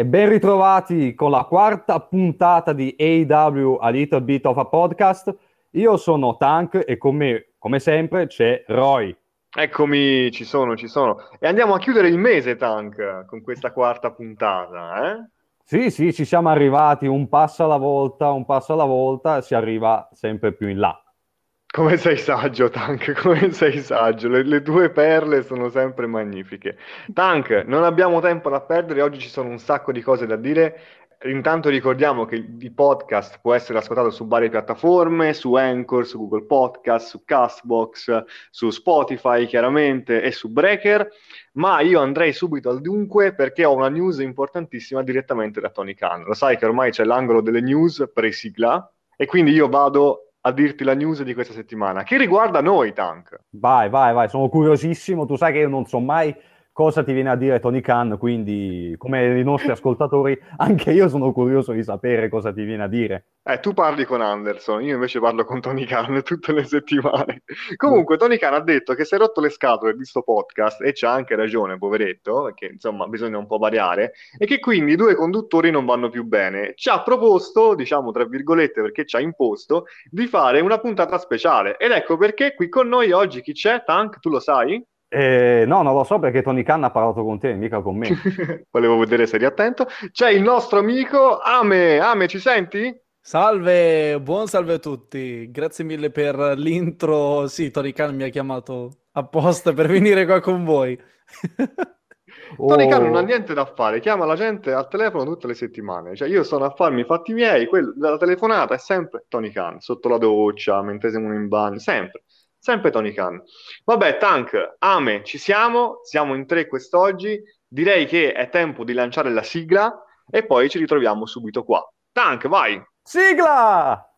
E ben ritrovati con la quarta puntata di AW A Little Bit of a Podcast. Io sono Tank e con me, come sempre, c'è Roy. Eccomi, ci sono, ci sono. E andiamo a chiudere il mese, Tank, con questa quarta puntata, eh? Sì, sì, ci siamo arrivati un passo alla volta, un passo alla volta, si arriva sempre più in là. Come sei saggio, Tank, come sei saggio. Le, le, tue perle sono sempre magnifiche. Tank, non abbiamo tempo da perdere, oggi ci sono un sacco di cose da dire. Intanto ricordiamo che il podcast può essere ascoltato su varie piattaforme, su Anchor, su Google Podcast, su Castbox, su Spotify chiaramente e su Breaker, ma io andrei subito al dunque perché ho una news importantissima direttamente da Tony Khan. Lo sai che ormai c'è l'angolo delle news pre-sigla e quindi io vado a dirti la news di questa settimana, che riguarda noi, Tank. Vai, vai, vai, sono curiosissimo. Tu sai che io non so mai cosa ti viene a dire Tony Khan, quindi come i nostri ascoltatori, anche io sono curioso di sapere cosa ti viene a dire. Eh, tu parli con Anderson, io invece parlo con Tony Khan tutte le settimane. Comunque, Tony Khan ha detto che si è rotto le scatole di questo podcast, e c'ha anche ragione, poveretto, perché insomma bisogna un po' variare, e che quindi i due conduttori non vanno più bene. Ci ha proposto, diciamo tra virgolette, perché ci ha imposto, di fare una puntata speciale. Ed ecco perché qui con noi oggi chi c'è? Tank, tu lo sai? Eh, no, non lo so perché Tony Khan ha parlato con te, mica con me. Volevo vedere se eri attento. C'è il nostro amico Ame. Ame, ci senti? Salve, buon salve a tutti. Grazie mille per l'intro. Sì, Tony Khan mi ha chiamato apposta per venire qua con voi. Tony Khan non ha oh. niente da fare, chiama la gente al telefono tutte le settimane. Cioè, io sono a farmi i fatti miei, quello, la telefonata è sempre Tony Khan, sotto la doccia, mentre siamo in bagno, sempre. Sempre Tony Khan. Vabbè, Tank, Ame, ci siamo, siamo in tre quest'oggi. Direi che è tempo di lanciare la sigla e poi ci ritroviamo subito qua. Tank, vai! Sigla!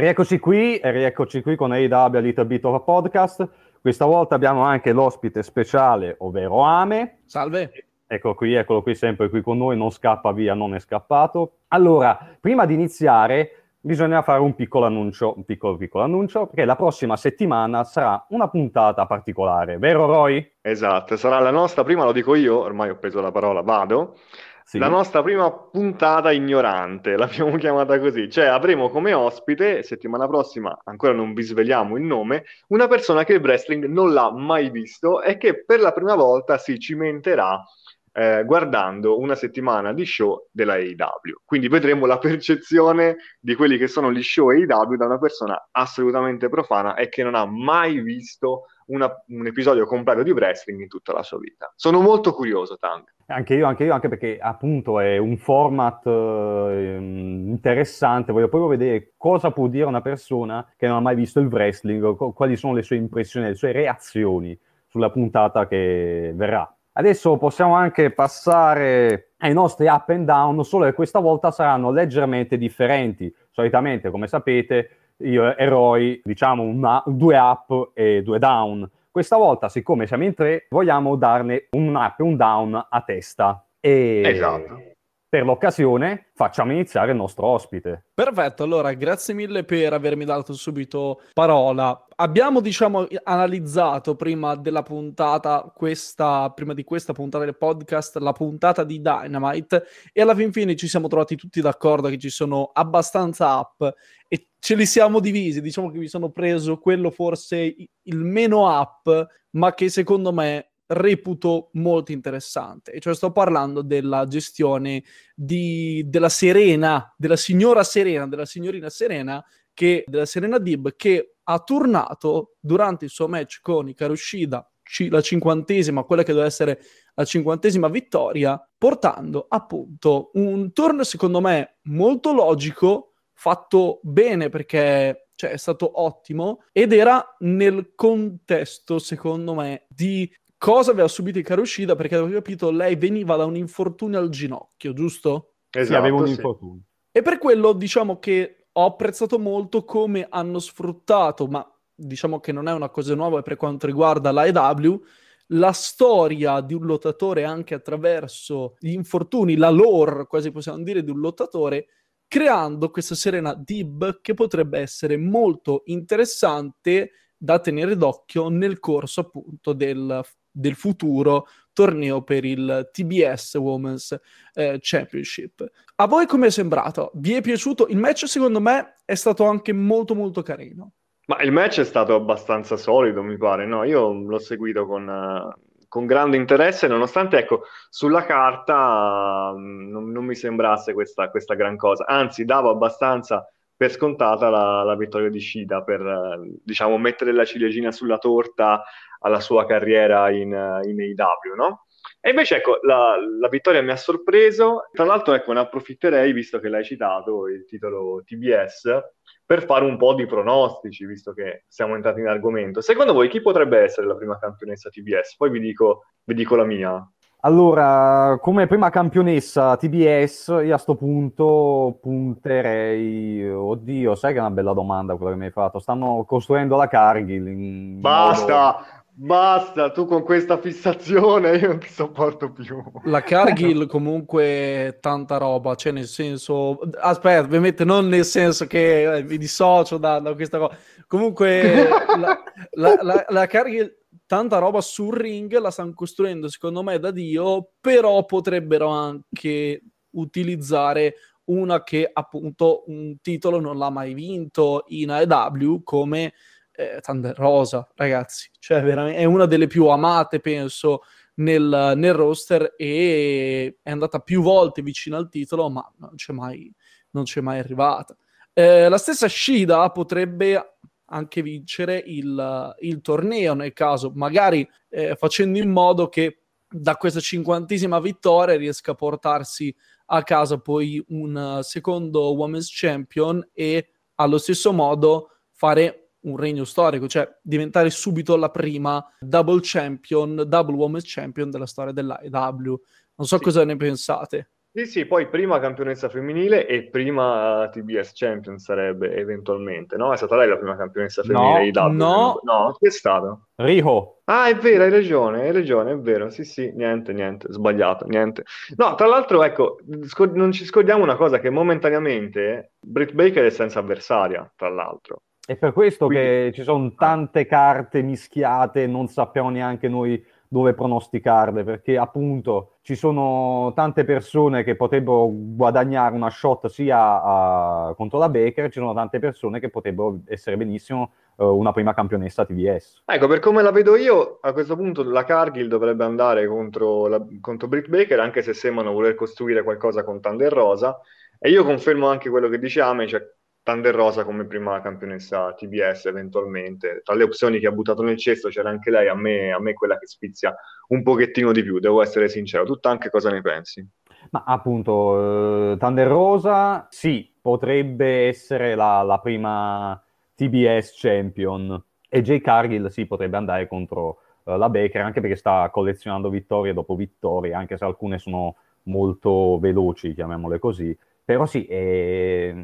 Rieccoci qui, rieccoci qui con AW Little Bit of a Podcast. Questa volta abbiamo anche l'ospite speciale, ovvero Ame. Salve. Ecco qui, eccolo qui, sempre qui con noi, non scappa via, non è scappato. Allora, prima di iniziare, bisogna fare un piccolo annuncio, un piccolo piccolo annuncio, perché la prossima settimana sarà una puntata particolare, vero Roy? Esatto, sarà la nostra, prima lo dico io, ormai ho preso la parola, vado sì. la nostra prima puntata ignorante, l'abbiamo chiamata così, cioè avremo come ospite, settimana prossima, ancora non vi sveliamo il nome, una persona che il wrestling non l'ha mai visto e che per la prima volta si cimenterà eh, guardando una settimana di show della AEW. Quindi vedremo la percezione di quelli che sono gli show AEW da una persona assolutamente profana e che non ha mai visto una, un episodio completo di wrestling in tutta la sua vita. Sono molto curioso, Tank. Anche io, anche io, anche perché appunto è un format eh, interessante. Voglio proprio vedere cosa può dire una persona che non ha mai visto il wrestling, quali sono le sue impressioni, le sue reazioni sulla puntata che verrà. Adesso possiamo anche passare ai nostri up and down, solo che questa volta saranno leggermente differenti. Solitamente, come sapete, io e Roy diciamo una, due up e due down. Questa volta, siccome siamo in tre, vogliamo darne un up e un down a testa. E... Esatto per l'occasione facciamo iniziare il nostro ospite. Perfetto, allora grazie mille per avermi dato subito parola. Abbiamo, diciamo, analizzato prima della puntata, questa, prima di questa puntata del podcast, la puntata di Dynamite e alla fin fine ci siamo trovati tutti d'accordo che ci sono abbastanza up e ce li siamo divisi. Diciamo che mi sono preso quello forse il meno up, ma che secondo me reputo molto interessante. E cioè sto parlando della gestione di, della Serena, della signora Serena, della signorina Serena, che, della Serena Dib, che ha turnato durante il suo match con Ikarushida, la cinquantesima, quella che deve essere la cinquantesima vittoria, portando appunto un turno secondo me molto logico, fatto bene perché cioè, è stato ottimo ed era nel contesto, secondo me, di cosa aveva subito Ikaru Shida perché avevo capito lei veniva da un infortunio al ginocchio, giusto? Esatto, sì, aveva un infortunio. E per quello diciamo che ho apprezzato molto come hanno sfruttato, ma diciamo che non è una cosa nuova per quanto riguarda l'AEW, la storia di un lottatore anche attraverso gli infortuni, la lore, quasi possiamo dire, di un lottatore, creando questa Serena Dib che potrebbe essere molto interessante da tenere d'occhio nel corso appunto del, del futuro torneo per il TBS Women's eh, Championship. A voi come è sembrato? Vi è piaciuto? Il match secondo me è stato anche molto molto carino. Ma il match è stato abbastanza solido, mi pare, no? Io l'ho seguito con, uh, con grande interesse, nonostante, ecco, sulla carta uh, non, non, mi sembrasse questa, questa, gran cosa. Anzi, davo abbastanza per scontata la, la vittoria di Shida, per, uh, diciamo, mettere la ciliegina sulla torta alla sua carriera in, in AEW, no? E invece, ecco, la, la, vittoria mi ha sorpreso. Tra l'altro, ecco, ne approfitterei, visto che l'hai citato, il titolo TBS, per fare un po' di pronostici, visto che siamo entrati in argomento. Secondo voi chi potrebbe essere la prima campionessa TBS? Poi vi dico, vi dico la mia. Allora, come prima campionessa TBS, io a questo punto punterei... Oddio, sai che è una bella domanda quella che mi hai fatto. Stanno costruendo la Cargill. Basta! Modo... Basta, tu con questa fissazione io non ti sopporto più. La Cargill comunque tanta roba, cioè nel senso... Aspetta, ovviamente non nel senso che eh, mi dissocio da, da, questa cosa. Comunque la, la, la, la Cargill tanta roba sul ring la stanno costruendo secondo me da Dio, però potrebbero anche utilizzare una che appunto un titolo non l'ha mai vinto in AEW come eh, Thunder Rosa, ragazzi. Cioè, veramente, è una delle più amate, penso, nel, nel, roster e è andata più volte vicino al titolo, ma non c'è mai, non c'è mai arrivata. Eh, la stessa Shida potrebbe anche vincere il, il torneo nel caso, magari eh, facendo in modo che da questa cinquantesima vittoria riesca a portarsi a casa poi un secondo Women's Champion e allo stesso modo fare un regno storico, cioè diventare subito la prima double champion, double women's champion della storia dell'AEW. Non so sì. cosa ne pensate. Sì, sì, poi prima campionessa femminile e prima TBS champion sarebbe eventualmente, no? È stata lei la prima campionessa femminile no, di No, no, chi è stato? Riho. Ah, è vero, hai ragione, hai ragione, è vero. Sì, sì, niente, niente, sbagliato, niente. No, tra l'altro, ecco, scor- non ci scordiamo una cosa che momentaneamente Britt Baker è senza avversaria, tra l'altro. È per questo Quindi... che ci sono tante carte mischiate, non sappiamo neanche noi dove pronosticarle, perché appunto ci sono tante persone che potrebbero guadagnare una shot sia a, contro la Baker, ci sono tante persone che potrebbero essere benissimo uh, una prima campionessa TVS. Ecco, per come la vedo io, a questo punto la Cargill dovrebbe andare contro, la, contro Britt Baker, anche se sembrano voler costruire qualcosa con Thunder Rosa, e io confermo anche quello che dice Ame, cioè Thunder Rosa come prima campionessa TBS eventualmente. Tra le opzioni che ha buttato nel cesto c'era anche lei, a me, a me quella che spizia un pochettino di più, devo essere sincero. Tu anche cosa ne pensi? Ma appunto, uh, Thunder Rosa sì, potrebbe essere la, la prima TBS champion e Jay Cargill sì, potrebbe andare contro uh, la Baker anche perché sta collezionando vittorie dopo vittorie, anche se alcune sono molto veloci, chiamiamole così. Però sì, è,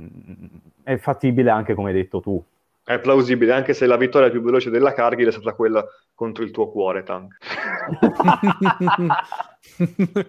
è fattibile anche come hai detto tu. È plausibile, anche se la vittoria più veloce della Cargill è stata quella contro il tuo cuore, Tank.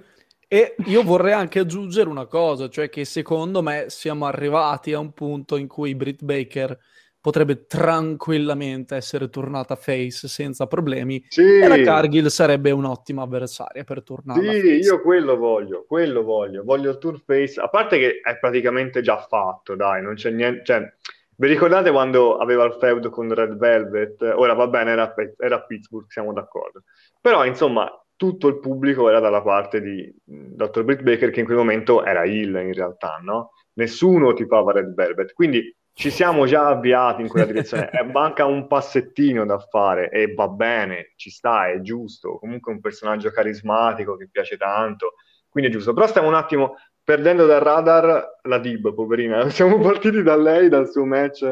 e io vorrei anche aggiungere una cosa, cioè che secondo me siamo arrivati a un punto in cui Britt Baker potrebbe tranquillamente essere tornata face senza problemi sì. e la Cargill sarebbe un'ottima avversaria per tornare sì, io quello voglio, quello voglio, voglio il tour face, a parte che è praticamente già fatto, dai, non c'è niente, cioè, vi ricordate quando aveva il feud con Red Velvet? Ora va bene, era, era a Pittsburgh, siamo d'accordo, però insomma tutto il pubblico era dalla parte di Dr. Britt Baker che in quel momento era Hill in realtà, no? Nessuno tipava Red Velvet, quindi ci siamo già avviati in quella direzione, eh, manca un passettino da fare e va bene, ci sta, è giusto, comunque è un personaggio carismatico che piace tanto, quindi è giusto, però stiamo un attimo perdendo dal radar la Dib, poverina, siamo partiti da lei, dal suo match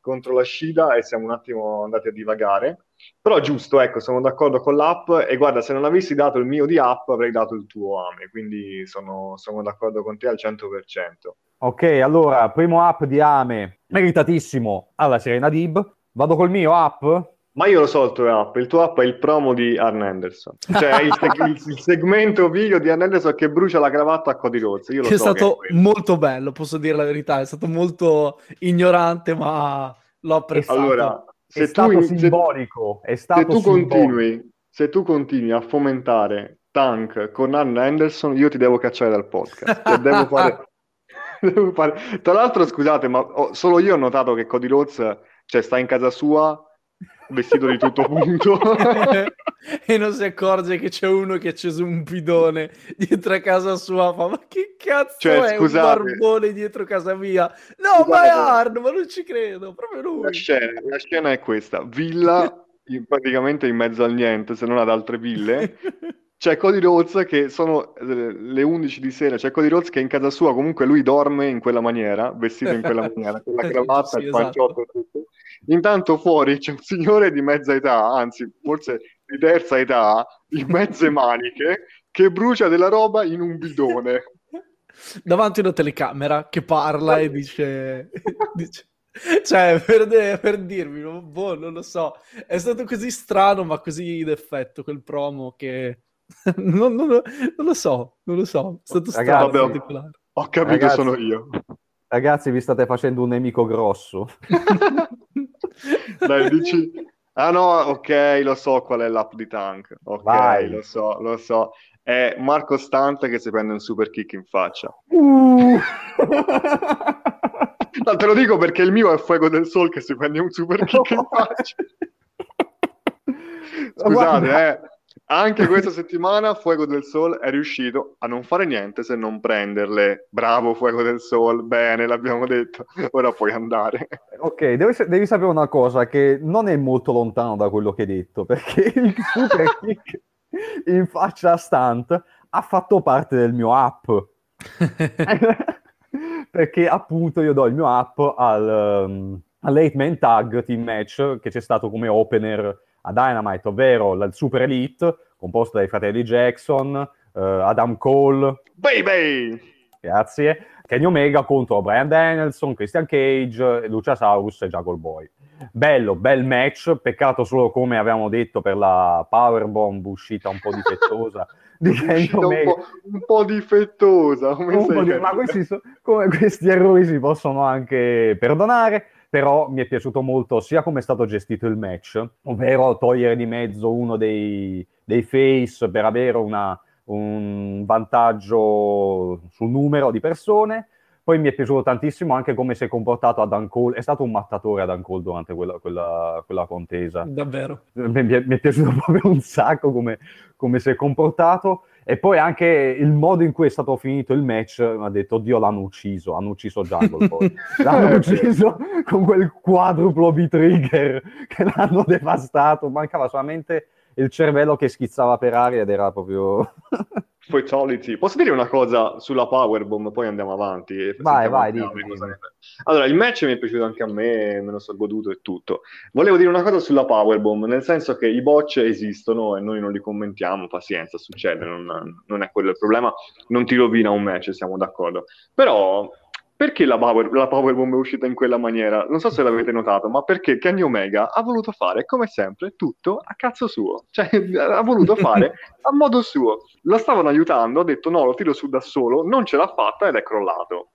contro la Shida e siamo un attimo andati a divagare, però giusto, ecco, sono d'accordo con l'app e guarda, se non avessi dato il mio di app avrei dato il tuo Ame, quindi sono, sono d'accordo con te al 100%. Ok, allora, primo up di Ame, meritatissimo alla Serena Dib. Vado col mio up? Ma io lo so il tuo app, il tuo app è il promo di Arn Anderson, cioè il, seg- il, segmento video di Arn Anderson che brucia la cravatta a Cody Rhodes. Io lo che so è stato che è molto bello, posso dire la verità, è stato molto ignorante, ma l'ho apprezzato. Allora, se è tu, stato simbolico, se, è stato se tu simbolico. continui, se tu continui a fomentare Tank con Arn Anderson, io ti devo cacciare dal podcast. devo fare... Tra l'altro, scusate, ma ho... solo io ho notato che Cody Rhodes cioè, sta in casa sua vestito di tutto punto. E non si accorge che c'è uno che ha acceso un bidone dietro a casa sua fa ma che cazzo cioè, è scusate, un barbone dietro casa mia? No scusate, ma è Arno ma non ci credo proprio lui. La scena, la scena è questa. Villa in, praticamente in mezzo al niente se non ad altre ville c'è Cody Rhodes che sono eh, le 11 di sera, c'è Cody Rhodes che in casa sua comunque lui dorme in quella maniera, vestito in quella maniera, con la cravatta, sì, il panciotto esatto. tutto. Intanto fuori c'è un signore di mezza età, anzi forse di terza età, in mezze maniche, che brucia della roba in un bidone. Davanti a una telecamera che parla e dice... dice... Cioè, per, per dirvi, boh, non lo so, è stato così strano, ma così in effetto quel promo che non, non, non, lo so, non lo so. È stato strano. Ragazzi, vabbè, ho, capito, ragazzi, sono io. Ragazzi, vi state facendo un nemico grosso. Dai, dici... Ah no, ok, lo so qual è l'app di Tank. Ok, Vai. lo so, lo so. È Marco Stante che si prende un super kick in faccia. Uh. no, te lo dico perché il mio è Fuego del Sol che si prende un super kick in faccia. Scusate, eh. Anche questa settimana Fuego del Sol è riuscito a non fare niente se non prenderle. Bravo Fuego del Sol, bene, l'abbiamo detto, ora puoi andare. Ok, devi, devi sapere una cosa che non è molto lontano da quello che hai detto, perché il super kick in faccia a stunt ha fatto parte del mio app. perché appunto io do il mio app al, um, all'Eight Man Tag Team Match che c'è stato come opener a Dynamite, ovvero la Super Elite, composta dai fratelli Jackson, uh, Adam Cole, Baby! Grazie. Kenny Omega contro Brian Danielson, Christian Cage, Luciasaurus e Jungle Boy. Bello, bel match, peccato solo come avevamo detto per la Powerbomb uscita un po' difettosa di Kenny Omega. Un po', un po difettosa, come un po di... ma questi, so... come questi errori si possono anche perdonare però mi è piaciuto molto sia come è stato gestito il match, ovvero togliere di mezzo uno dei, dei face per avere una, un vantaggio sul numero di persone. Poi mi è piaciuto tantissimo anche come si è comportato Adam Cole. È stato un mattatore Adam Cole durante quella, quella, quella contesa. Davvero. Mi, è, mi, è, piaciuto proprio un sacco come, come si è comportato. E poi anche il modo in cui è stato finito il match, mi ha detto, oddio, l'hanno ucciso, hanno ucciso Jungle poi. l'hanno ucciso con quel quadruplo B-trigger che l'hanno devastato, mancava solamente il cervello che schizzava per aria ed era proprio... Fatality. Posso dire una cosa sulla Powerbomb, poi andiamo avanti. Vai, vai, dimmi, Allora, il match mi è piaciuto anche a me, me lo sono goduto e tutto. Volevo dire una cosa sulla Powerbomb, nel senso che i botch esistono e noi non li commentiamo, pazienza, succede, non, non è quello il problema, non ti rovina un match, siamo d'accordo. Però perché la, power, la Powerbomb è uscita in quella maniera? Non so se l'avete notato, ma perché Kenny Omega ha voluto fare, come sempre, tutto a cazzo suo. Cioè, ha voluto fare a modo suo. Lo stavano aiutando, ha detto no, lo tiro su da solo, non ce l'ha fatta ed è crollato.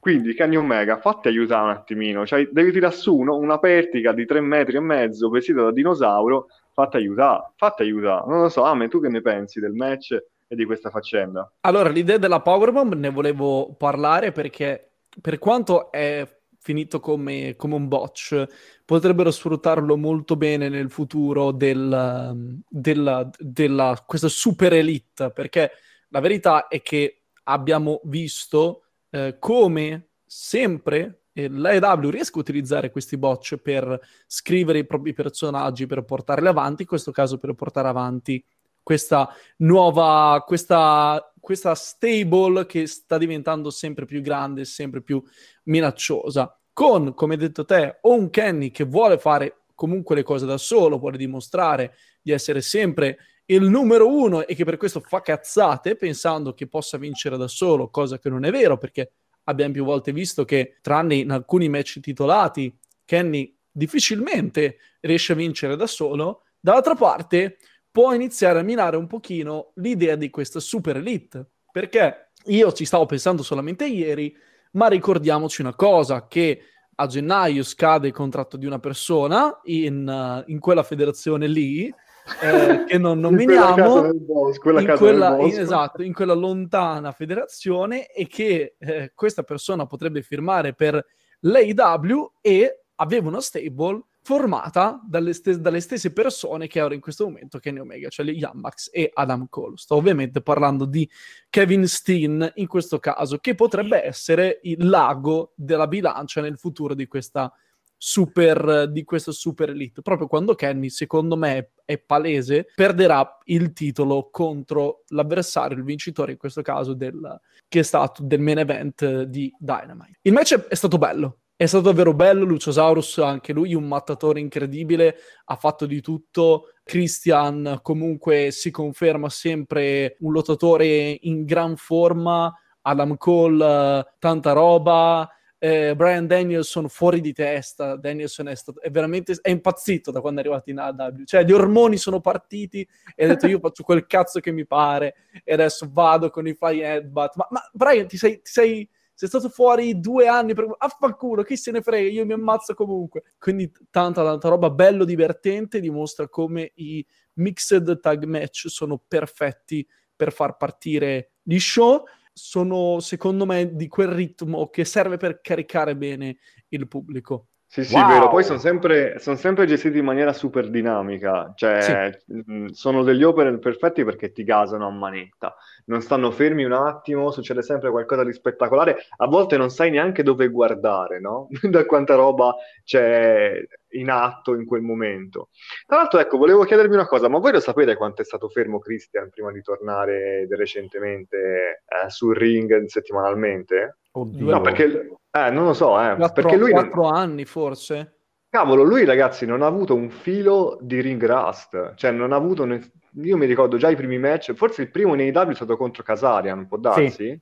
Quindi Kenny Omega, fatti aiutare un attimino, cioè devi tirare su uno, una pertica di tre metri e mezzo vestita da dinosauro, fatti aiutare, fatti aiutare. Non lo so, Ame, tu che ne pensi del match e di questa faccenda? Allora, l'idea della Powerbomb ne volevo parlare perché per quanto è finito come, come, un botch, potrebbero sfruttarlo molto bene nel futuro del, della, della, questa super elite, perché la verità è che abbiamo visto eh, come sempre eh, l'AEW riesca a utilizzare questi botch per scrivere i propri personaggi, per portarli avanti, in questo caso per portare avanti questa nuova, questa questa stable che sta diventando sempre più grande, sempre più minacciosa. Con, come hai detto te, un Kenny che vuole fare comunque le cose da solo, vuole dimostrare di essere sempre il numero uno e che per questo fa cazzate pensando che possa vincere da solo, cosa che non è vero perché abbiamo più volte visto che tranne in alcuni match titolati Kenny difficilmente riesce a vincere da solo, dall'altra parte può iniziare a minare un pochino l'idea di questa super elite, perché io ci stavo pensando solamente ieri, ma ricordiamoci una cosa, che a gennaio scade il contratto di una persona in, uh, in quella federazione lì, eh, che non nominiamo in quella, in quella, in, esatto, in quella lontana federazione e che eh, questa persona potrebbe firmare per l'AW e aveva una stable formata dalle, st- dalle, stesse persone che ora in questo momento Kenny Omega, cioè gli Yamax e Adam Cole. Sto ovviamente parlando di Kevin Steen in questo caso, che potrebbe essere il lago della bilancia nel futuro di questa super, di questa super elite. Proprio quando Kenny, secondo me, è palese, perderà il titolo contro l'avversario, il vincitore in questo caso del, che è stato del main event di Dynamite. Il match è stato bello, è stato davvero bello, Luciosaurus, anche lui un mattatore incredibile, ha fatto di tutto. Christian comunque si conferma sempre un lottatore in gran forma, Adam Cole tanta roba, eh, Brian Danielson fuori di testa, Danielson è, stato, è veramente è impazzito da quando è arrivato in AW, cioè gli ormoni sono partiti e ha detto io faccio quel cazzo che mi pare e adesso vado con i fly headbutt, ma, ma Brian ti sei, ti sei sei stato fuori due anni per... Affanculo, chi se ne frega, io mi ammazzo comunque. Quindi tanta, tanta roba, bello, divertente, dimostra come i mixed tag match sono perfetti per far partire gli show. Sono, secondo me, di quel ritmo che serve per caricare bene il pubblico. Sì, sì, wow. vero. Poi sono sempre, sono sempre, gestiti in maniera super dinamica, cioè sì. mh, sono degli open perfetti perché ti gasano a manetta, non stanno fermi un attimo, succede sempre qualcosa di spettacolare, a volte non sai neanche dove guardare, no? da quanta roba c'è in atto in quel momento. Tra l'altro, ecco, volevo chiedervi una cosa, ma voi lo sapete quanto è stato fermo Christian prima di tornare recentemente eh, sul ring settimanalmente? Oddio. No, perché eh, non lo so, eh. Quattro, perché lui quattro non... anni forse. Cavolo, lui ragazzi non ha avuto un filo di ring rust, cioè non ha avuto, ne... io mi ricordo già i primi match, forse il primo nei W è stato contro Casarian, può darsi? Sì.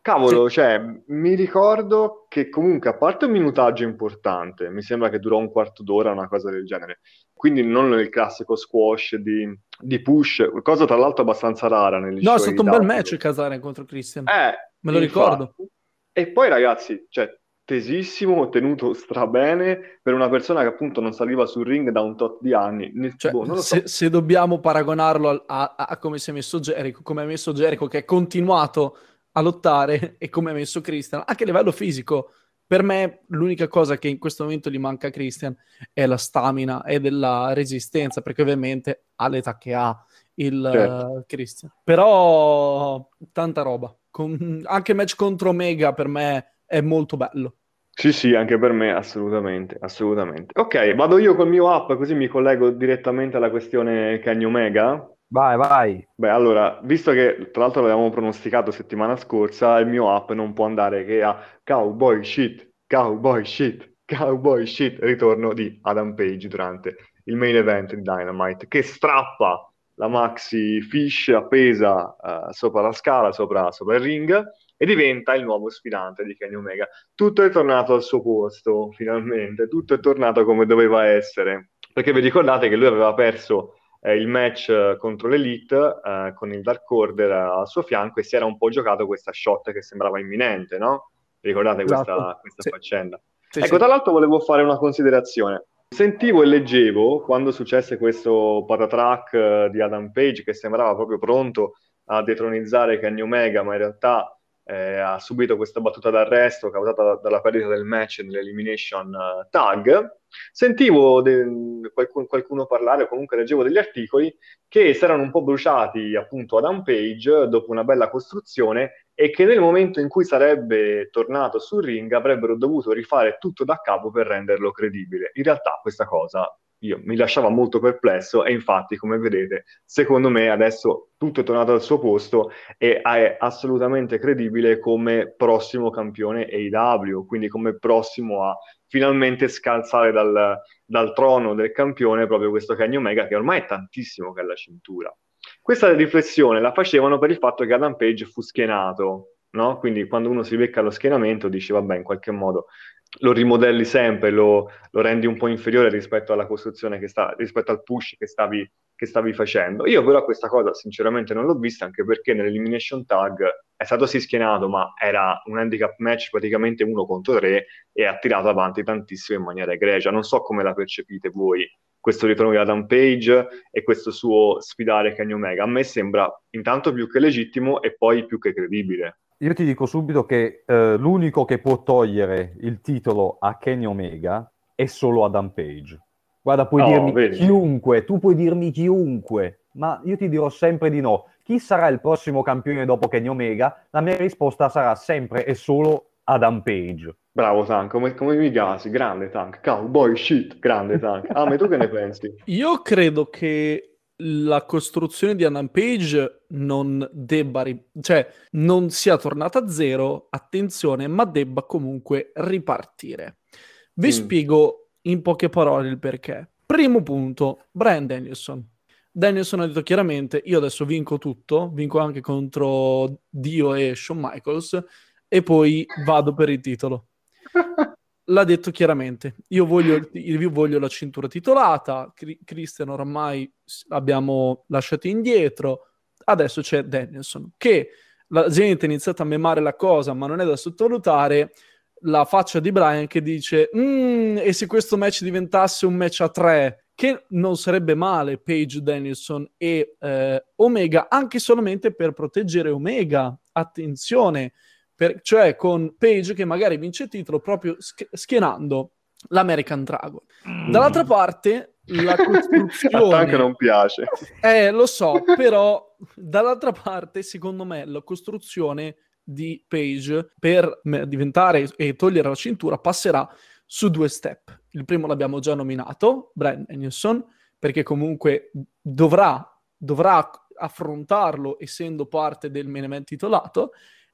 Cavolo, sì. cioè, mi ricordo che comunque, a parte un minutaggio importante, mi sembra che durò un quarto d'ora, una cosa del genere, quindi non il classico squash di, di push, cosa tra l'altro abbastanza rara negli No, è stato un bel match Casarian contro Christian, eh, me lo infatti. ricordo. E poi ragazzi, cioè, tesissimo, tenuto strabene per una persona che appunto non saliva sul ring da un tot di anni. Cioè, boh, so. se, se, dobbiamo paragonarlo a, a, a, come si è messo Jericho, come ha messo Jericho che ha continuato a lottare e come ha messo Christian, anche a livello fisico, per me l'unica cosa che in questo momento gli manca a Christian è la stamina e della resistenza, perché ovviamente ha l'età che ha il certo. uh, Christian. Però tanta roba. Con, anche il match contro Omega per me è molto bello. Sì, sì, anche per me assolutamente, assolutamente. Ok, vado io col mio app così mi collego direttamente alla questione Kenny Omega. Vai, vai. Beh, allora, visto che tra l'altro l'avevamo pronosticato settimana scorsa, il mio app non può andare che a cowboy shit, cowboy shit, cowboy shit, ritorno di Adam Page durante il main event di Dynamite, che strappa la maxi fish appesa uh, sopra la scala, sopra, sopra, il ring, e diventa il nuovo sfidante di Kenny Omega. Tutto è tornato al suo posto, finalmente, tutto è tornato come doveva essere, perché vi ricordate che lui aveva perso eh, il match eh, contro l'Elite eh, con il Dark Order al suo fianco e si era un po' giocato questa shot che sembrava imminente, no? ricordate questa, esatto. questa sì. faccenda? Sì, ecco, sì. tra l'altro volevo fare una considerazione. Sentivo e leggevo quando successe questo patatrack eh, di Adam Page che sembrava proprio pronto a detronizzare Kenny Omega, ma in realtà eh, ha subito questa battuta d'arresto causata da, dalla perdita del match nell'elimination uh, tag. Sentivo de- qualcuno, qualcuno parlare, o comunque leggevo degli articoli che si erano un po' bruciati appunto Adam Page dopo una bella costruzione e che nel momento in cui sarebbe tornato sul ring avrebbero dovuto rifare tutto da capo per renderlo credibile. In realtà questa cosa io, mi lasciava molto perplesso e infatti, come vedete, secondo me adesso tutto è tornato al suo posto e è assolutamente credibile come prossimo campione AEW, quindi come prossimo a finalmente scalzare dal, dal trono del campione proprio questo Kenny Omega che ormai è tantissimo che ha la cintura. Questa riflessione la facevano per il fatto che Adam Page fu schienato no? Quindi quando uno si becca lo schienamento dici, vabbè, in qualche modo lo rimodelli sempre, lo, lo, rendi un po' inferiore rispetto alla costruzione che sta, rispetto al push che stavi, che stavi facendo. Io però questa cosa sinceramente non l'ho vista anche perché nell'elimination tag è stato sì schienato, ma era un handicap match praticamente uno contro tre e ha tirato avanti tantissimo in maniera egregia. Non so come la percepite voi questo ritorno di Adam Page e questo suo sfidare Kenny Omega. A me sembra intanto più che legittimo e poi più che credibile. Io ti dico subito che eh, l'unico che può togliere il titolo a Kenny Omega è solo Adam Page. Guarda, puoi oh, dirmi vedi. chiunque, tu puoi dirmi chiunque, ma io ti dirò sempre di no. Chi sarà il prossimo campione dopo Kenny Omega? La mia risposta sarà sempre e solo Adam Page. Bravo Tank, come, come mi gasi, grande Tank, cowboy shit, grande Tank. Ah, ma tu che ne pensi? Io credo che la costruzione di Adam Page non debba, ri- cioè non sia tornata a zero, attenzione, ma debba comunque ripartire. Vi mm. spiego in poche parole il perché. Primo punto, Brian Danielson. Danielson ha detto chiaramente, io adesso vinco tutto, vinco anche contro Dio e Shawn Michaels, e poi vado per il titolo. L'ha detto chiaramente. Io voglio, io voglio la cintura titolata. Christian ormai abbiamo lasciato indietro. Adesso c'è Danielson. Che la gente ha iniziato a memare la cosa, ma non è da sottovalutare la faccia di Brian che dice: mm, E se questo match diventasse un match a tre? Che non sarebbe male Page Danielson e eh, Omega, anche solamente per proteggere Omega. Attenzione per, cioè con Page che magari vince il titolo proprio sch- schienando l'American Dragon. Mm. Dall'altra parte, la costruzione... Anche non piace. Eh, lo so, però dall'altra parte, secondo me, la costruzione di Page per diventare e togliere la cintura passerà su due step. Il primo l'abbiamo già nominato, Brian Danielson, perché comunque dovrà, dovrà affrontarlo essendo parte del main event titolato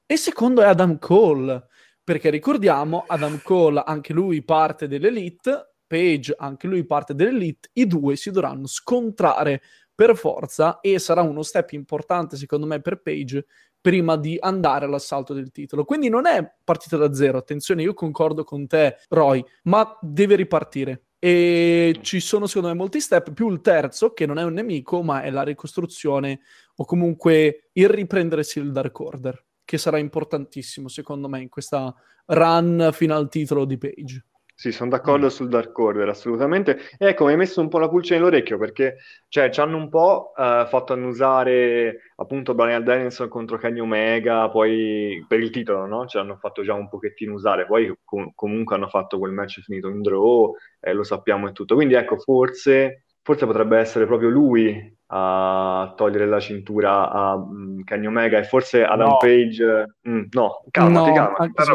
e secondo è Adam Cole, perché ricordiamo, Adam Cole, anche lui parte dell'Elite, Page, anche lui parte dell'Elite, i due si dovranno scontrare per forza e sarà uno step importante secondo me per Page prima di andare all'assalto del titolo. Quindi non è partita da zero, attenzione, io concordo con te, Roy, ma deve ripartire. E ci sono secondo me molti step, più il terzo, che non è un nemico, ma è la ricostruzione o comunque il riprendersi il Dark Order che sarà importantissimo secondo me in questa run fino al titolo di Page. Sì, sono d'accordo mm. sul Dark Order, assolutamente. E ecco, mi hai messo un po' la pulce nell'orecchio perché cioè, ci hanno un po' uh, fatto annusare appunto Brian Danielson contro Kenny Omega, poi per il titolo, no? Ci hanno fatto già un pochettino usare, poi com- comunque hanno fatto quel match finito in draw, eh, lo sappiamo e tutto. Quindi ecco, forse, forse potrebbe essere proprio lui a togliere la cintura a um, Kenny Omega e forse Adam no. Page mm, no, calmati, no, calmati,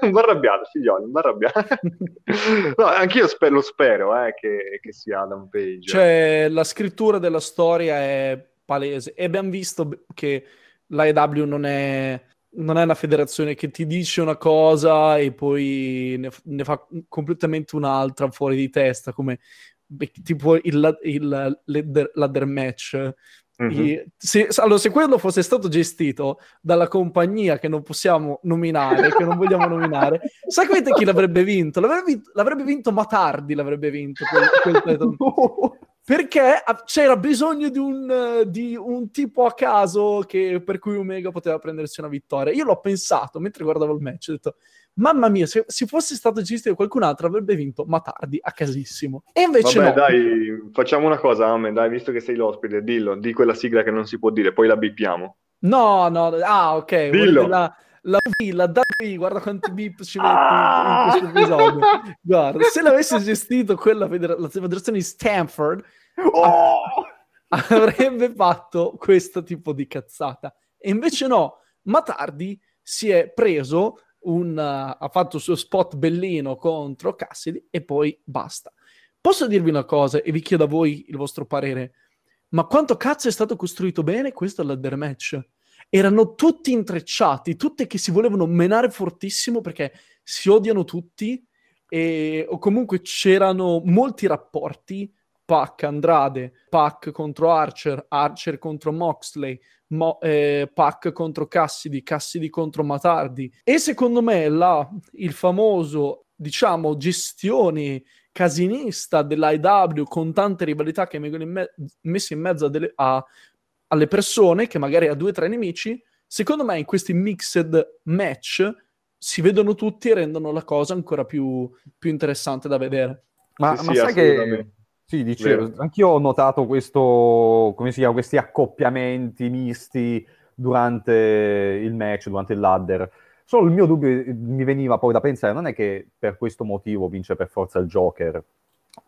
non va arrabbiato, figlioli, non va arrabbito no, anch'io sper- lo spero eh, che, che, sia Adam Page. Cioè la scrittura della storia è palese. E abbiamo visto che l'AEW non è non è una federazione che ti dice una cosa e poi ne, ne fa completamente un'altra fuori di testa, come tipo il, il ladder, ladder match. Mm-hmm. Se, allora, se quello fosse stato gestito dalla compagnia che non possiamo nominare, che non vogliamo nominare, sapete chi l'avrebbe vinto? L'avrebbe vinto, l'avrebbe vinto Matardi, l'avrebbe vinto quel, quel perché c'era bisogno di un, di un, tipo a caso che, per cui Omega poteva prendersi una vittoria. Io l'ho pensato mentre guardavo il match, ho detto mamma mia, se, se fosse stato gestito qualcun altro avrebbe vinto, ma tardi, a casissimo. E invece Vabbè, no. dai, facciamo una cosa, Amen, dai, visto che sei l'ospite, dillo, di quella sigla che non si può dire, poi la bippiamo. No, no, ah, ok. Dillo. La, la V, la V, guarda quanti beep ci metti ah! in questo episodio. Guarda, se l'avesse gestito quella federa- la federazione di Stanford, oh! avrebbe fatto questo tipo di cazzata. E invece no, ma tardi si è preso un, uh, ha fatto il suo spot bellino contro Cassidy e poi basta. Posso dirvi una cosa e vi chiedo a voi il vostro parere, ma quanto cazzo è stato costruito bene questo ladder match? Erano tutti intrecciati, tutti che si volevano menare fortissimo perché si odiano tutti e, o comunque c'erano molti rapporti Pac Andrade, Pac contro Archer, Archer contro Moxley, Mo- eh, Pac contro Cassidy, Cassidy contro Matardi. E secondo me la, il famoso, diciamo, gestione casinista dell'IW con tante rivalità che vengono in me- messe in mezzo a delle, a, alle persone, che magari ha due o tre nemici, secondo me in questi mixed match si vedono tutti e rendono la cosa ancora più, più interessante da vedere. Ma, sì, ma sì, sai che sì, dicevo, anch'io ho notato questo, come si chiama, questi accoppiamenti misti durante il match, durante il ladder. Solo il mio dubbio mi veniva poi da pensare, non è che per questo motivo vince per forza il Joker.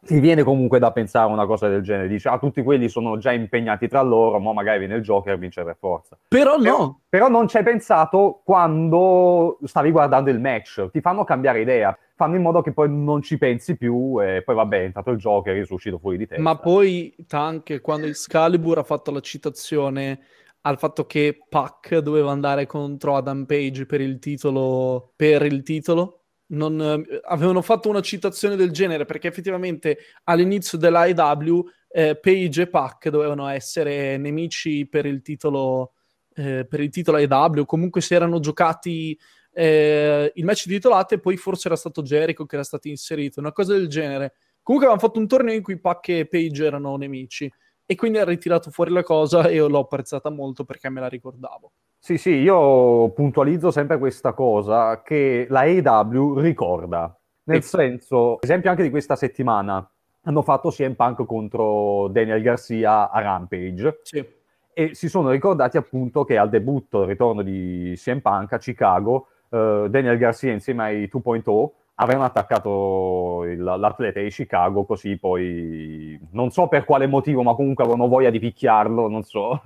Ti viene comunque da pensare una cosa del genere, dici, ah, tutti quelli sono già impegnati tra loro, ma magari viene il Joker e vince per forza. Però no! Però, però non ci hai pensato quando stavi guardando il match, ti fanno cambiare idea fanno in modo che poi non ci pensi più e poi vabbè è entrato il Joker e uscito fuori di testa. Ma poi anche quando Excalibur ha fatto la citazione al fatto che Pac doveva andare contro Adam Page per il titolo, per il titolo non, eh, avevano fatto una citazione del genere perché effettivamente all'inizio dell'AEW eh, Page e Pac dovevano essere nemici per il titolo eh, per il titolo AEW comunque si erano giocati eh, il match titolato e poi forse era stato Jericho che era stato inserito, una cosa del genere. Comunque avevano fatto un torneo in cui Pac e Page erano nemici e quindi ha ritirato fuori la cosa e io l'ho apprezzata molto perché me la ricordavo. Sì, sì, io puntualizzo sempre questa cosa che la AEW ricorda. Nel senso, esempio anche di questa settimana, hanno fatto CM Punk contro Daniel Garcia a Rampage. Sì. E si sono ricordati appunto che al debutto, al ritorno di CM Punk a Chicago, uh, Daniel Garcia insieme ai 2.0 avevano attaccato il, l'atleta di Chicago, così poi non so per quale motivo, ma comunque avevano voglia di picchiarlo, non so.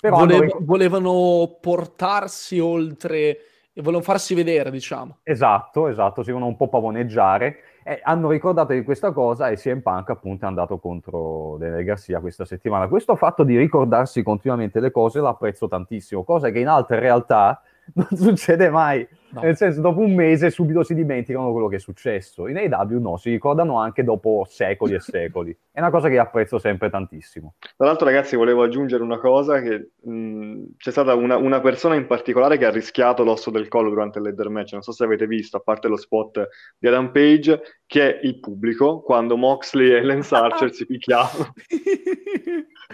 Però Volevo, hanno... volevano portarsi oltre e volevano farsi vedere, diciamo. Esatto, esatto, si volevano un po' pavoneggiare. E hanno ricordato di questa cosa e CM Punk appunto è andato contro Daniel Garcia questa settimana. Questo fatto di ricordarsi continuamente le cose l'apprezzo tantissimo, cosa che in altre realtà non succede mai. No. Nel senso, dopo un mese subito si dimenticano quello che è successo. In AW no, si ricordano anche dopo secoli e secoli. È una cosa che apprezzo sempre tantissimo. Tra l'altro, ragazzi, volevo aggiungere una cosa: che mh, c'è stata una, una, persona in particolare che ha rischiato l'osso del collo durante il leader match. Non so se avete visto, a parte lo spot di Adam Page, che è il pubblico quando Moxley e Lance Archer si picchiavano.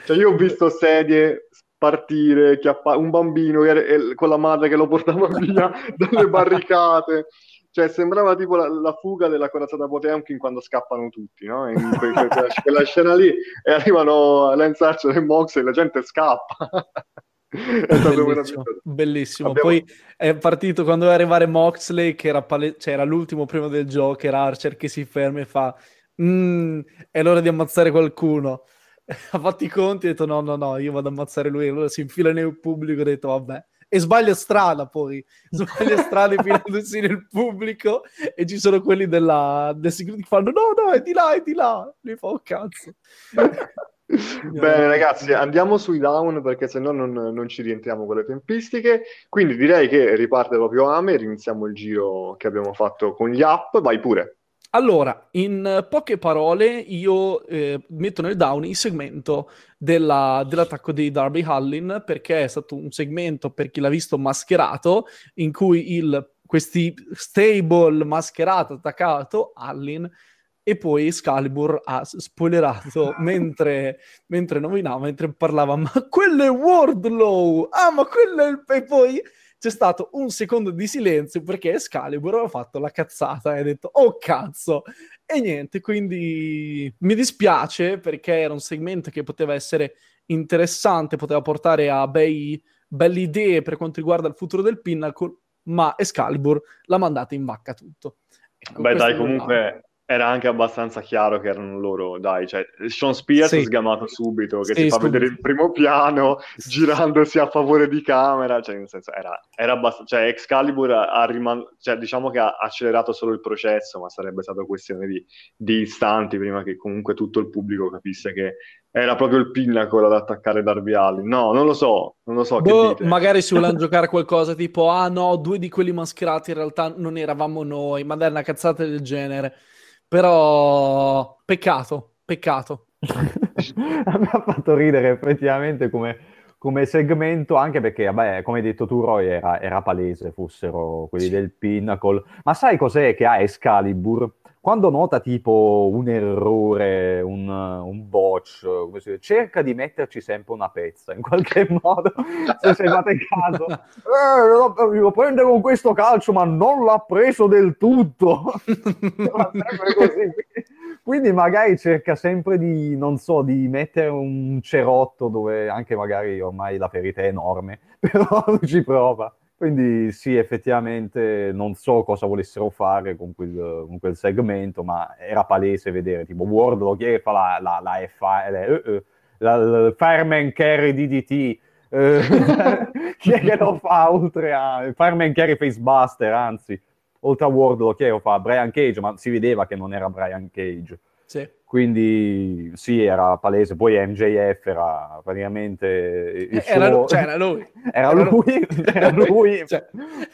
cioè, io ho visto sedie partire, chiappa- un bambino che, con la madre che lo portava via dalle barricate. Cioè, sembrava tipo la, la fuga della corazzata Potemkin quando scappano tutti, no? In que- quella, quella, scena lì e arrivano Lance Archer e Mox e la gente scappa. bellissimo, bellissimo. Abbiamo... poi è partito quando doveva arrivare Moxley che era, pale... cioè, era l'ultimo prima del gioco era Archer che si ferma e fa mm, è l'ora di ammazzare qualcuno ha fatto i conti e ha detto no, no, no, io vado ad ammazzare lui. Allora si infila nel pubblico e ha detto vabbè. E sbaglia strada poi, sbaglia strada infilandosi nel pubblico e ci sono quelli della, del security che fanno no, no, è di là, è di là. Lui fa un oh, cazzo. Bene ragazzi, andiamo sui down perché se no non, non, ci rientriamo con le tempistiche. Quindi direi che riparte proprio Amer, iniziamo il giro che abbiamo fatto con gli app, vai pure. Allora, in poche parole, io eh, metto nel down il segmento della, dell'attacco di Darby Hallin perché è stato un segmento, per chi l'ha visto, mascherato, in cui il, questi stable mascherato attaccato Hallin e poi Excalibur ha spoilerato mentre, mentre nominava, mentre parlava, ma quello è Wardlow! Ah, ma quello è il... E poi c'è stato un secondo di silenzio perché Excalibur aveva fatto la cazzata e ha detto oh cazzo! E niente quindi mi dispiace perché era un segmento che poteva essere interessante poteva portare a bei, belle idee per quanto riguarda il futuro del Pinnacle ma Excalibur l'ha mandata in vacca tutto. Ecco, beh dai comunque era anche abbastanza chiaro che erano loro, dai, cioè Sean Spears sì. sgamato subito, che sì, si fa subito. vedere il primo piano, girandosi a favore di camera, cioè nel senso era, era abbastanza, cioè Excalibur ha riman- cioè diciamo che ha accelerato solo il processo, ma sarebbe stata questione di, di istanti prima che comunque tutto il pubblico capisse che era proprio il pinnacle ad attaccare Darby Allin. No, non lo so, non lo so. Boh, magari si volevano giocare qualcosa tipo, ah no, due di quelli mascherati in realtà non eravamo noi, magari una cazzata del genere. Però peccato, peccato. mi ha fatto ridere effettivamente come, come, segmento, anche perché, vabbè, come hai detto tu, Roy, era, era palese fossero quelli del Pinnacle. Ma sai cos'è che ha Excalibur? Quando nota tipo un errore, un, un botch, cerca di metterci sempre una pezza, in qualche modo, se sei fate caso, eh, lo prende con questo calcio, ma non l'ha preso del tutto. Quindi magari cerca sempre di, non so, di mettere un cerotto dove anche magari ormai la ferita è enorme, però ci prova. Quindi sì, effettivamente non so cosa volessero fare con quel, con quel segmento, ma era palese vedere, tipo è che fa la, la, la, FA, la, uh, la, la Fireman Carry DDT, chi è che lo fa oltre a Fireman Carry Facebuster, anzi, oltre a è che lo fa? Brian Cage, ma si vedeva che non era Brian Cage. Sì. Quindi sì, era palese. Poi MJF era praticamente il era, suo... cioè, era lui. era, lui, era lui cioè...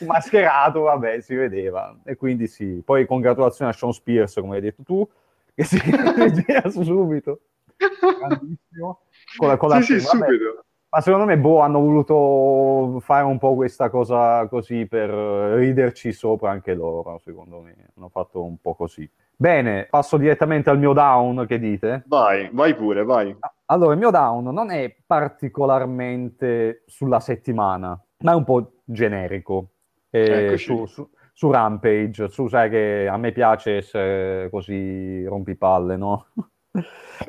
mascherato, vabbè, si vedeva. E quindi sì. Poi congratulazioni a Sean Spears, come hai detto tu, che si gira subito. Grandissimo. Con la, con la sì, sì, subito. Ma secondo me, boh, hanno voluto fare un po' questa cosa così per riderci sopra anche loro, secondo me. Hanno fatto un po' così. Bene, passo direttamente al mio down, che dite? Vai, vai pure, vai. Allora, il mio down non è particolarmente sulla settimana, ma è un po' generico. Eh, su, su, su, Rampage, su, sai che a me piace essere così rompipalle, no?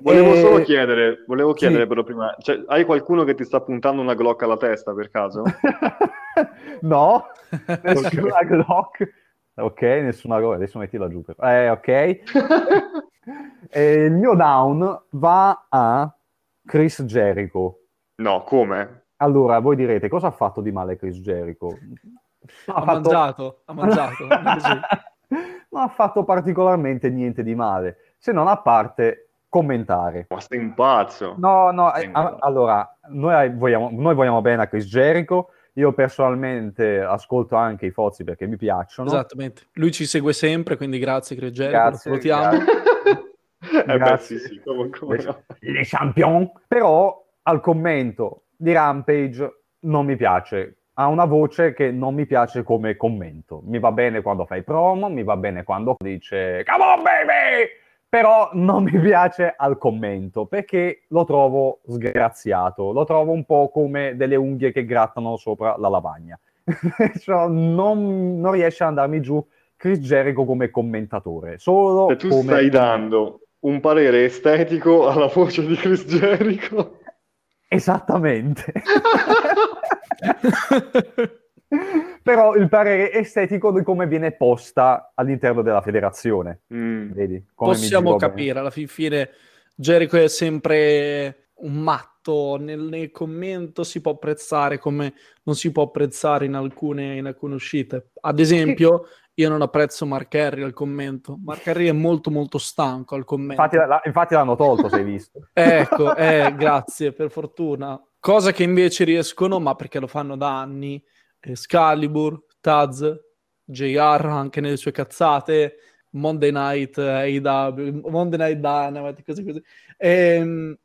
Volevo e... solo chiedere, volevo chiedere sì. però prima, cioè, hai qualcuno che ti sta puntando una Glock alla testa per caso? no, nessuna Glock. Ok, nessuna cosa, adesso mettila giù. Per... Eh, ok. e il mio down va a Chris Jericho. No, come? Allora, voi direte, cosa ha fatto di male Chris Jericho? Ha, ha fatto... mangiato, ha mangiato. non ha fatto particolarmente niente di male, se non a parte commentare. Ma sei un pazzo. No, no, eh, allora, noi vogliamo, noi vogliamo bene a Chris Jericho, io personalmente ascolto anche i Fozzi perché mi piacciono. Esattamente. Lui ci segue sempre, quindi grazie Greggero, grazie, lo salutiamo. eh beh, sì, sì, comunque. Le, le champion. Però al commento di Rampage non mi piace. Ha una voce che non mi piace come commento. Mi va bene quando fai promo, mi va bene quando dice Come on baby! Però non mi piace al commento perché lo trovo sgraziato, lo trovo un po' come delle unghie che grattano sopra la lavagna. cioè, non, non, riesce ad andarmi giù Chris Jericho come commentatore. Solo Se tu come... stai dando un parere estetico alla voce di Chris Jericho. Esattamente. però il parere estetico di come viene posta all'interno della federazione. Mm. Vedi, Possiamo capire, alla fin fine Jericho è sempre un matto, nel, nel, commento si può apprezzare come non si può apprezzare in alcune, in alcune uscite. Ad esempio, io non apprezzo Mark Henry al commento. Mark Henry è molto molto stanco al commento. Infatti, la, infatti l'hanno tolto, se hai visto. ecco, eh, grazie, per fortuna. Cosa che invece riescono, ma perché lo fanno da anni, Excalibur, Taz, JR anche nelle sue cazzate, Monday Night AEW, Monday Night Dynamite, così così. Ehm,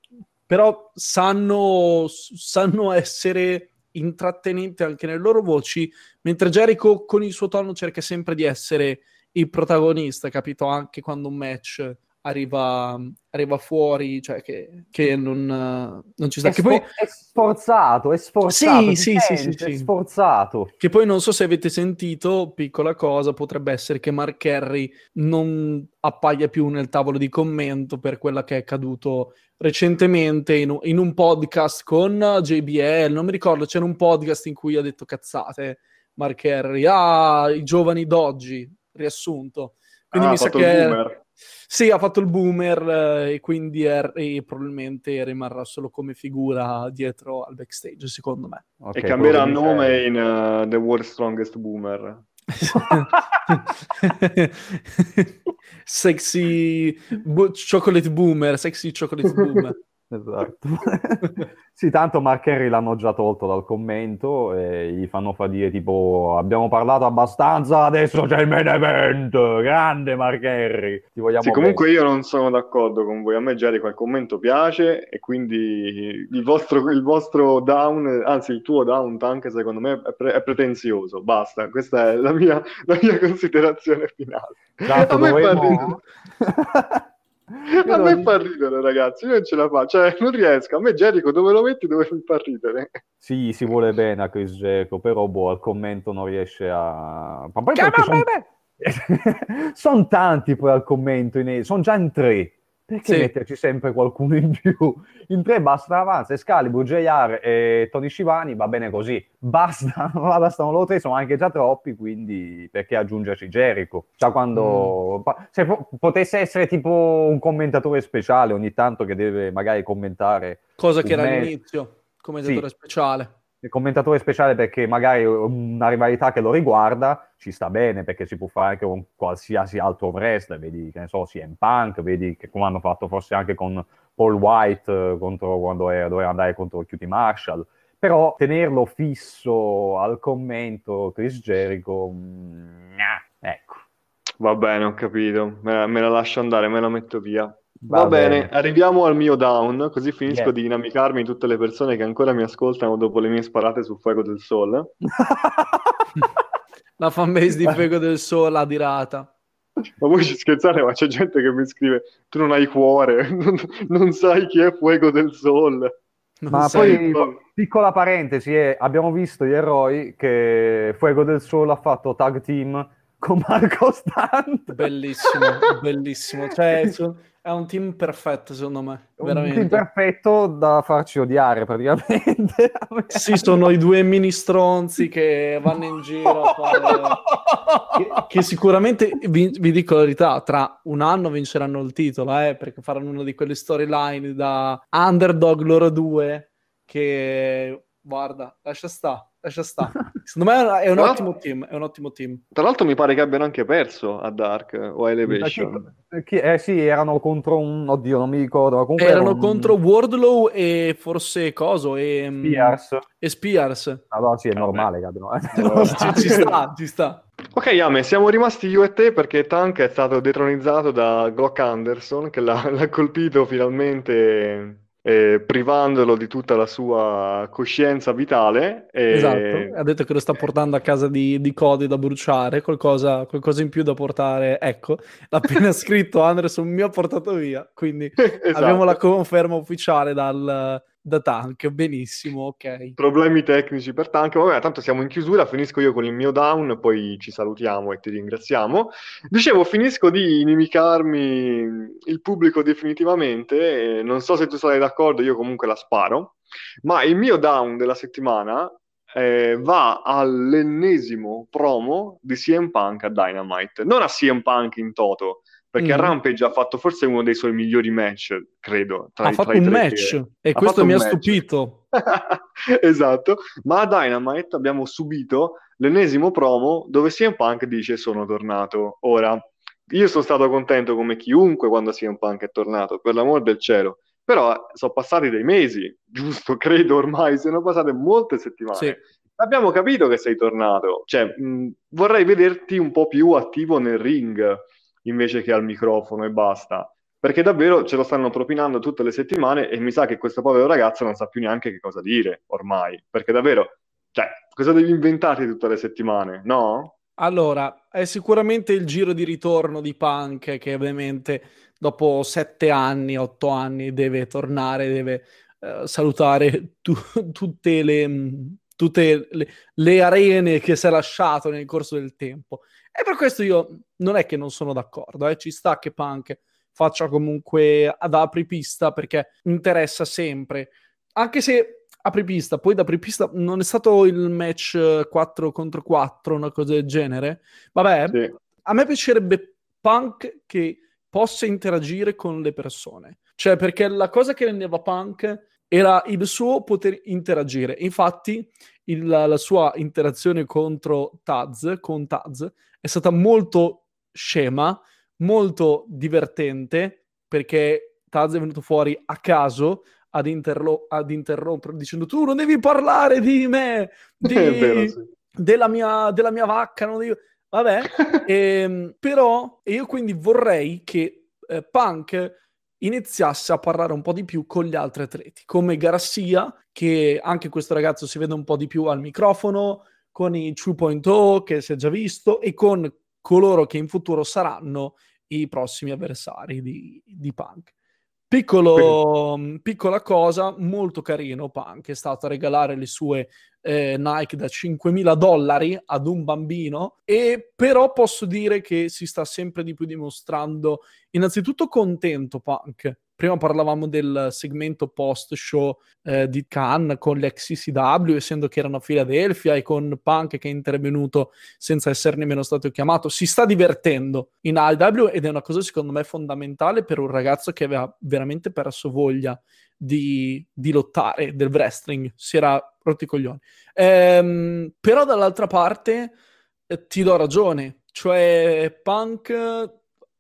però sanno, sanno essere intrattenenti anche nelle loro voci, mentre Jericho con il suo tono cerca sempre di essere il protagonista, capito? Anche quando un match arriva, arriva fuori, cioè che, che non, non, ci sta. È, che poi... è sforzato, è sforzato. Sì, sì, sì, sì, sì, È sforzato. Che poi non so se avete sentito, piccola cosa, potrebbe essere che Mark Henry non appaia più nel tavolo di commento per quella che è accaduto recentemente in un, in un podcast con JBL, non mi ricordo, c'era un podcast in cui ha detto cazzate Mark Henry, ah, i giovani d'oggi, riassunto. Quindi ah, mi sa che... Sì, ha fatto il boomer eh, e quindi è, e probabilmente rimarrà solo come figura dietro al backstage, secondo me. Okay, e cambierà nome in uh, The World Strongest Boomer. sexy bo- chocolate boomer, sexy chocolate boomer. Esatto. sì, tanto Mark Henry l'hanno già tolto dal commento e gli fanno fa dire tipo abbiamo parlato abbastanza, adesso c'è il main event, grande Mark Henry. Ti vogliamo sì, comunque io non sono d'accordo con voi, a me Jericho il commento piace e quindi il vostro, il vostro down, anzi il tuo down tank secondo me è, pre- è pretenzioso, basta, questa è la mia, la mia considerazione finale. Tanto a a me fa ridere, ragazzi. Io non ce la faccio, cioè, non riesco. A me Jericho dove lo metti dove mi fa ridere. Sì, si vuole bene a Chris Jericho, però boh, al commento non riesce a. Ma poi sono... sono tanti poi al commento, in... sono già in tre. Perché sì. metterci sempre qualcuno in più? In tre basta avanza, Excalibur, JR e Tony Scivani, va bene così. Basta, bastano loro tre, sono anche già troppi, quindi perché aggiungerci Jericho? Cioè quando... Mm. Se potesse essere tipo un commentatore speciale ogni tanto che deve magari commentare... Cosa che era all'inizio, commentatore sì. speciale il commentatore speciale perché magari una rivalità che lo riguarda ci sta bene perché si può fare anche con qualsiasi altro wrestler, vedi che ne so, CM Punk, vedi che come hanno fatto forse anche con Paul White eh, contro, quando era, doveva andare contro QT Marshall, però tenerlo fisso al commento Chris Jericho, mm, ecco. Va bene, ho capito, me la, me la lascio andare, me la metto via. Va, Va bene. bene. arriviamo al mio down, così finisco yeah. di dinamicarmi tutte le persone che ancora mi ascoltano dopo le mie sparate sul Fuego del Sol. La fanbase di Fuego del Sol ha dirata. Ma voi ci scherzate, ma c'è gente che mi scrive: Tu non hai cuore, non, non sai chi è Fuego del Sol. Non ma poi, piccola parentesi, eh, abbiamo visto gli eroi che Fuego del Sol ha fatto tag team con Marco Stant. Bellissimo, bellissimo. Cioè, è un team perfetto, secondo me. Veramente. Un team perfetto da farci odiare, praticamente. sì, sono i due mini stronzi che vanno in giro a fare... che, che, sicuramente, vi, vi, dico la verità, tra un anno vinceranno il titolo, eh, perché faranno una di quelle storyline da underdog loro due, che, guarda, lascia sta lascia stare. Secondo me è un, ottimo team, è un ottimo team. Tra l'altro mi pare che abbiano anche perso a Dark o a Elevation. Eh sì, erano contro un... Oddio, non mi ricordo. Erano, erano un... contro Wardlow e forse Coso e... Mm, Spears. E Spears. Allora sì, è normale, cadono. ci, ci sta, ci sta. Ok, Yame, siamo rimasti io e te perché Tank è stato detronizzato da Glock Anderson che l'ha, l'ha colpito finalmente eh, privandolo di tutta la sua coscienza vitale. E... Esatto, ha detto che lo sta portando a casa di, di Cody da bruciare, qualcosa, qualcosa, in più da portare. Ecco, l'ha appena scritto Anderson, mi ha portato via, quindi esatto. abbiamo la conferma ufficiale dal, da Tank, benissimo, ok. Problemi tecnici per Tank, vabbè, tanto siamo in chiusura, finisco io con il mio down, poi ci salutiamo e ti ringraziamo. Dicevo, finisco di inimicarmi il pubblico definitivamente, non so se tu sarai d'accordo, io comunque la sparo, ma il mio down della settimana eh, va all'ennesimo promo di CM Punk a Dynamite, non a CM Punk in toto, perché mm. Rampage ha fatto forse uno dei suoi migliori match, credo. Tra ha i, fatto un match che... e ha questo mi ha stupito. esatto, ma a Dynamite abbiamo subito l'ennesimo promo dove CM Punk dice sono tornato. Ora, io sono stato contento come chiunque quando CM Punk è tornato, per l'amor del cielo. Però sono passati dei mesi, giusto? Credo ormai, sono passate molte settimane. Sì. Abbiamo capito che sei tornato. Cioè, mh, vorrei vederti un po' più attivo nel ring invece che al microfono e basta. Perché davvero ce lo stanno propinando tutte le settimane e mi sa che questo povero ragazzo non sa più neanche che cosa dire ormai. Perché davvero, cioè, cosa devi inventarti tutte le settimane, no? Allora, è sicuramente il giro di ritorno di Punk che ovviamente dopo sette anni, otto anni deve tornare, deve uh, salutare tu- tutte, le, tutte le, le, arene che si è lasciato nel corso del tempo. E per questo io non è che non sono d'accordo, eh. ci sta che Punk faccia comunque ad apripista perché interessa sempre. Anche se apripista, poi da apripista non è stato il match 4 contro 4, una cosa del genere. Vabbè, sì. a me piacerebbe Punk che possa interagire con le persone. Cioè, perché la cosa che rendeva Punk era il suo poter interagire. Infatti, il, la, sua interazione contro Taz, con Taz, è stata molto scema, molto divertente, perché Taz è venuto fuori a caso, ad, interlo- ad interrompere dicendo tu non devi parlare di me, di, vero, sì. della, mia, della, mia, vacca, non devi... Vabbè, ehm, però io quindi vorrei che eh, Punk iniziasse a parlare un po' di più con gli altri atleti, come Garcia, che anche questo ragazzo si vede un po' di più al microfono, con i 2.0 che si è già visto e con coloro che in futuro saranno i prossimi avversari di, di Punk. Piccolo, piccola cosa, molto carino Punk, è stato a regalare le sue eh, Nike da 5.000 dollari ad un bambino e però posso dire che si sta sempre di più dimostrando innanzitutto contento Punk Prima parlavamo del segmento post-show eh, di Khan con l'ex CCW, essendo che erano a Filadelfia, e con Punk che è intervenuto senza essere nemmeno stato chiamato. Si sta divertendo in AEW ed è una cosa secondo me fondamentale per un ragazzo che aveva veramente perso voglia di, di lottare del wrestling. Si era rotti i coglioni. Ehm, però dall'altra parte eh, ti do ragione, cioè Punk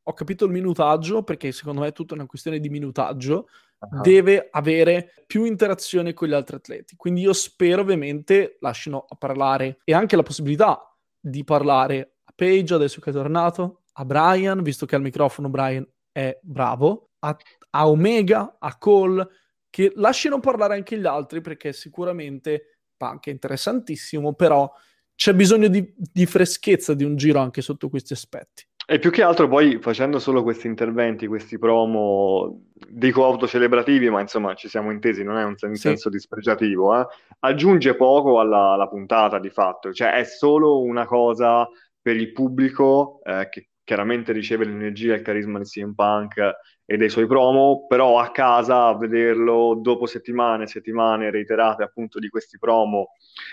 ho capito il minutaggio, perché secondo me è tutta una questione di minutaggio, uh-huh. deve avere più interazione con gli altri atleti. Quindi io spero ovviamente lasciano a parlare e anche la possibilità di parlare a Page, adesso che è tornato, a Brian, visto che al microfono Brian è bravo, a, a Omega, a Cole, che lasciano parlare anche gli altri, perché sicuramente Punk è interessantissimo, però c'è bisogno di, di freschezza di un giro anche sotto questi aspetti. E più che altro poi facendo solo questi interventi, questi promo, dico autocelebrativi, ma insomma ci siamo intesi, non è un sen- sì. senso dispregiativo, eh? aggiunge poco alla, alla, puntata di fatto, cioè è solo una cosa per il pubblico eh, che chiaramente riceve l'energia e il carisma di CM Punk e dei suoi promo, però a casa a vederlo dopo settimane e settimane reiterate appunto di questi promo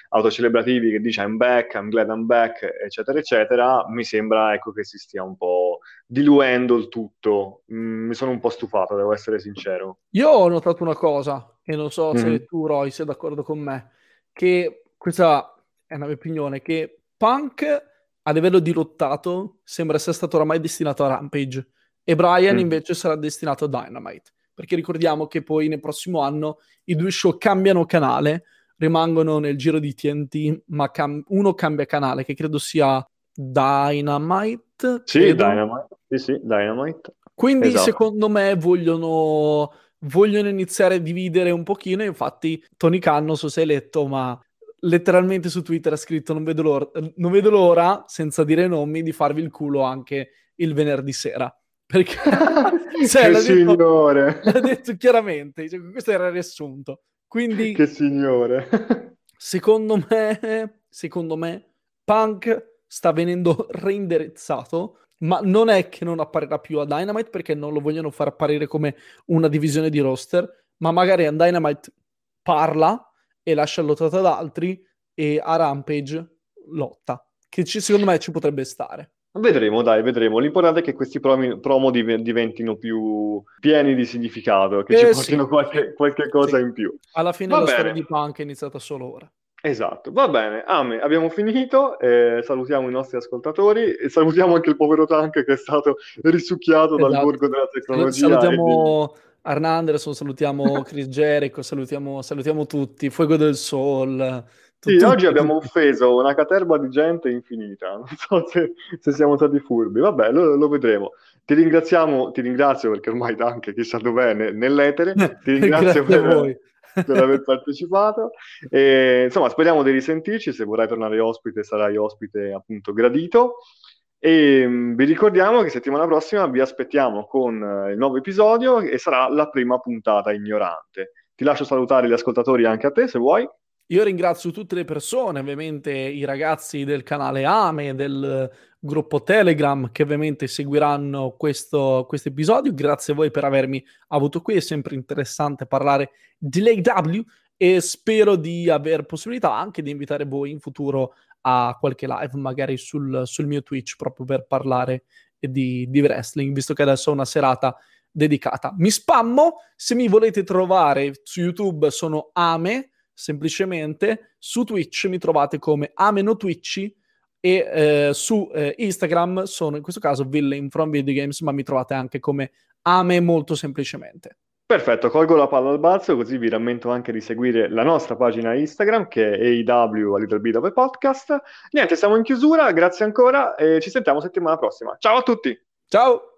autocelebrativi che dice I'm back, I'm glad I'm back, eccetera, eccetera, mi sembra ecco che si stia un po' diluendo il tutto. Mm, mi sono un po' stufato, devo essere sincero. Io ho notato una cosa, e non so se mm. tu, Roy, sei d'accordo con me, che questa è una mia opinione, che Punk a livello di lottato sembra essere stato oramai destinato a Rampage e Brian mm. invece sarà destinato a Dynamite. Perché ricordiamo che poi nel prossimo anno i due show cambiano canale, rimangono nel giro di TNT, ma cam- uno cambia canale, che credo sia Dynamite. Sì, credo. Dynamite. Sì, sì, Dynamite. Quindi esatto. secondo me vogliono, vogliono iniziare a dividere un pochino, infatti Tony Khan, non so se hai letto, ma letteralmente su Twitter ha scritto non vedo l'ora, non vedo l'ora senza dire nomi, di farvi il culo anche il venerdì sera. Perché cioè, l'ha, signore. Detto, l'ha detto chiaramente, cioè, questo era il riassunto. Quindi, che signore. secondo me, secondo me, Punk sta venendo reindirizzato, ma non è che non apparirà più a Dynamite perché non lo vogliono far apparire come una divisione di roster, ma magari a Dynamite parla e lascia lottata ad altri e a Rampage lotta, che ci, secondo me ci potrebbe stare. Vedremo, dai, vedremo. L'importante è che questi promi, promo div- diventino più pieni di significato, che eh, ci portino sì, qualche, qualche, cosa sì. in più. Alla fine Va la bene. storia di Punk è iniziata solo ora. Esatto, va bene. Ame, abbiamo finito. Eh, salutiamo i nostri ascoltatori e salutiamo anche il povero Tank che è stato risucchiato esatto. dal borgo della tecnologia. Salutiamo di... Arn Anderson, salutiamo Chris Jericho, salutiamo, salutiamo tutti, Fuego del Sol sì, oggi abbiamo offeso una caterba di gente infinita. Non so se, se siamo stati furbi. Vabbè, lo, lo, vedremo. Ti ringraziamo, ti ringrazio perché ormai anche chissà dov'è nell'etere. Ti ringrazio per, per, aver partecipato. E, insomma, speriamo di risentirci. Se vorrai tornare ospite, sarai ospite appunto gradito. E vi ricordiamo che settimana prossima vi aspettiamo con eh, il nuovo episodio e sarà la prima puntata ignorante. Ti lascio salutare gli ascoltatori anche a te se vuoi. Io ringrazio tutte le persone, ovviamente i ragazzi del canale AME, del gruppo Telegram che ovviamente seguiranno questo episodio. Grazie a voi per avermi avuto qui, è sempre interessante parlare di LAW e spero di aver possibilità anche di invitare voi in futuro a qualche live, magari sul, sul mio Twitch, proprio per parlare di, di wrestling, visto che adesso ho una serata dedicata. Mi spammo, se mi volete trovare su YouTube sono Ame, semplicemente su Twitch mi trovate come Ameno-Twitchy e eh, su eh, Instagram sono in questo caso Villain from Video Games, ma mi trovate anche come Ame molto semplicemente. Perfetto, colgo la palla al balzo, così vi rammento anche di seguire la nostra pagina Instagram che è AW a Little Bit of a Podcast. Niente, siamo in chiusura, grazie ancora e ci sentiamo settimana prossima. Ciao a tutti! Ciao!